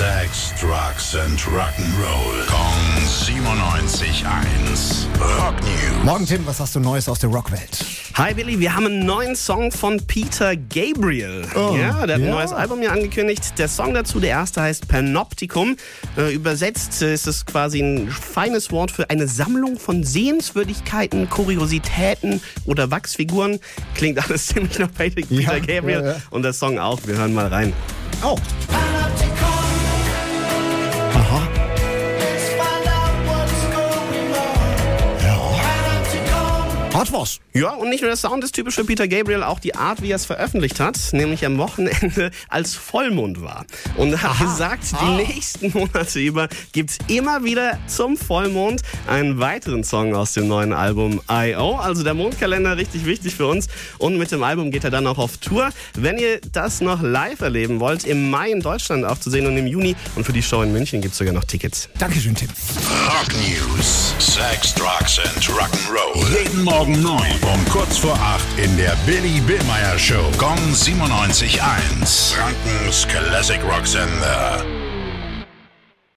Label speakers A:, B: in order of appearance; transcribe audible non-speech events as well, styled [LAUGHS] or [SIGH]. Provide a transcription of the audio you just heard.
A: Sex, Drugs and Rock'n'Roll. Kong 97.1. Rock News.
B: Morgen, Tim, was hast du Neues aus der Rockwelt?
C: Hi Billy, wir haben einen neuen Song von Peter Gabriel.
B: Oh,
C: ja, der hat ein
B: ja.
C: neues Album hier angekündigt. Der Song dazu, der erste heißt Panoptikum. Äh, übersetzt äh, ist es quasi ein feines Wort für eine Sammlung von Sehenswürdigkeiten, Kuriositäten oder Wachsfiguren. Klingt alles [LAUGHS] ziemlich nach Peter,
B: Ja,
C: Peter Gabriel
B: ja, ja.
C: und der Song auch. Wir hören mal rein.
B: Oh. Hat was.
C: Ja, und nicht nur der Sound ist typisch für Peter Gabriel, auch die Art, wie er es veröffentlicht hat, nämlich am Wochenende [LAUGHS] als Vollmond war. Und er hat gesagt, die nächsten Monate über gibt's immer wieder zum Vollmond einen weiteren Song aus dem neuen Album I.O., also der Mondkalender, richtig wichtig für uns. Und mit dem Album geht er dann auch auf Tour. Wenn ihr das noch live erleben wollt, im Mai in Deutschland aufzusehen und im Juni und für die Show in München gibt's sogar noch Tickets.
B: Dankeschön, Tim.
A: Rock News. Sex, Drugs and Rock'n'Roll. Jeden Morgen 9 um kurz vor 8 in der Billy Billmeyer Show. Gong 97.1. Frankens Classic Rock Sender.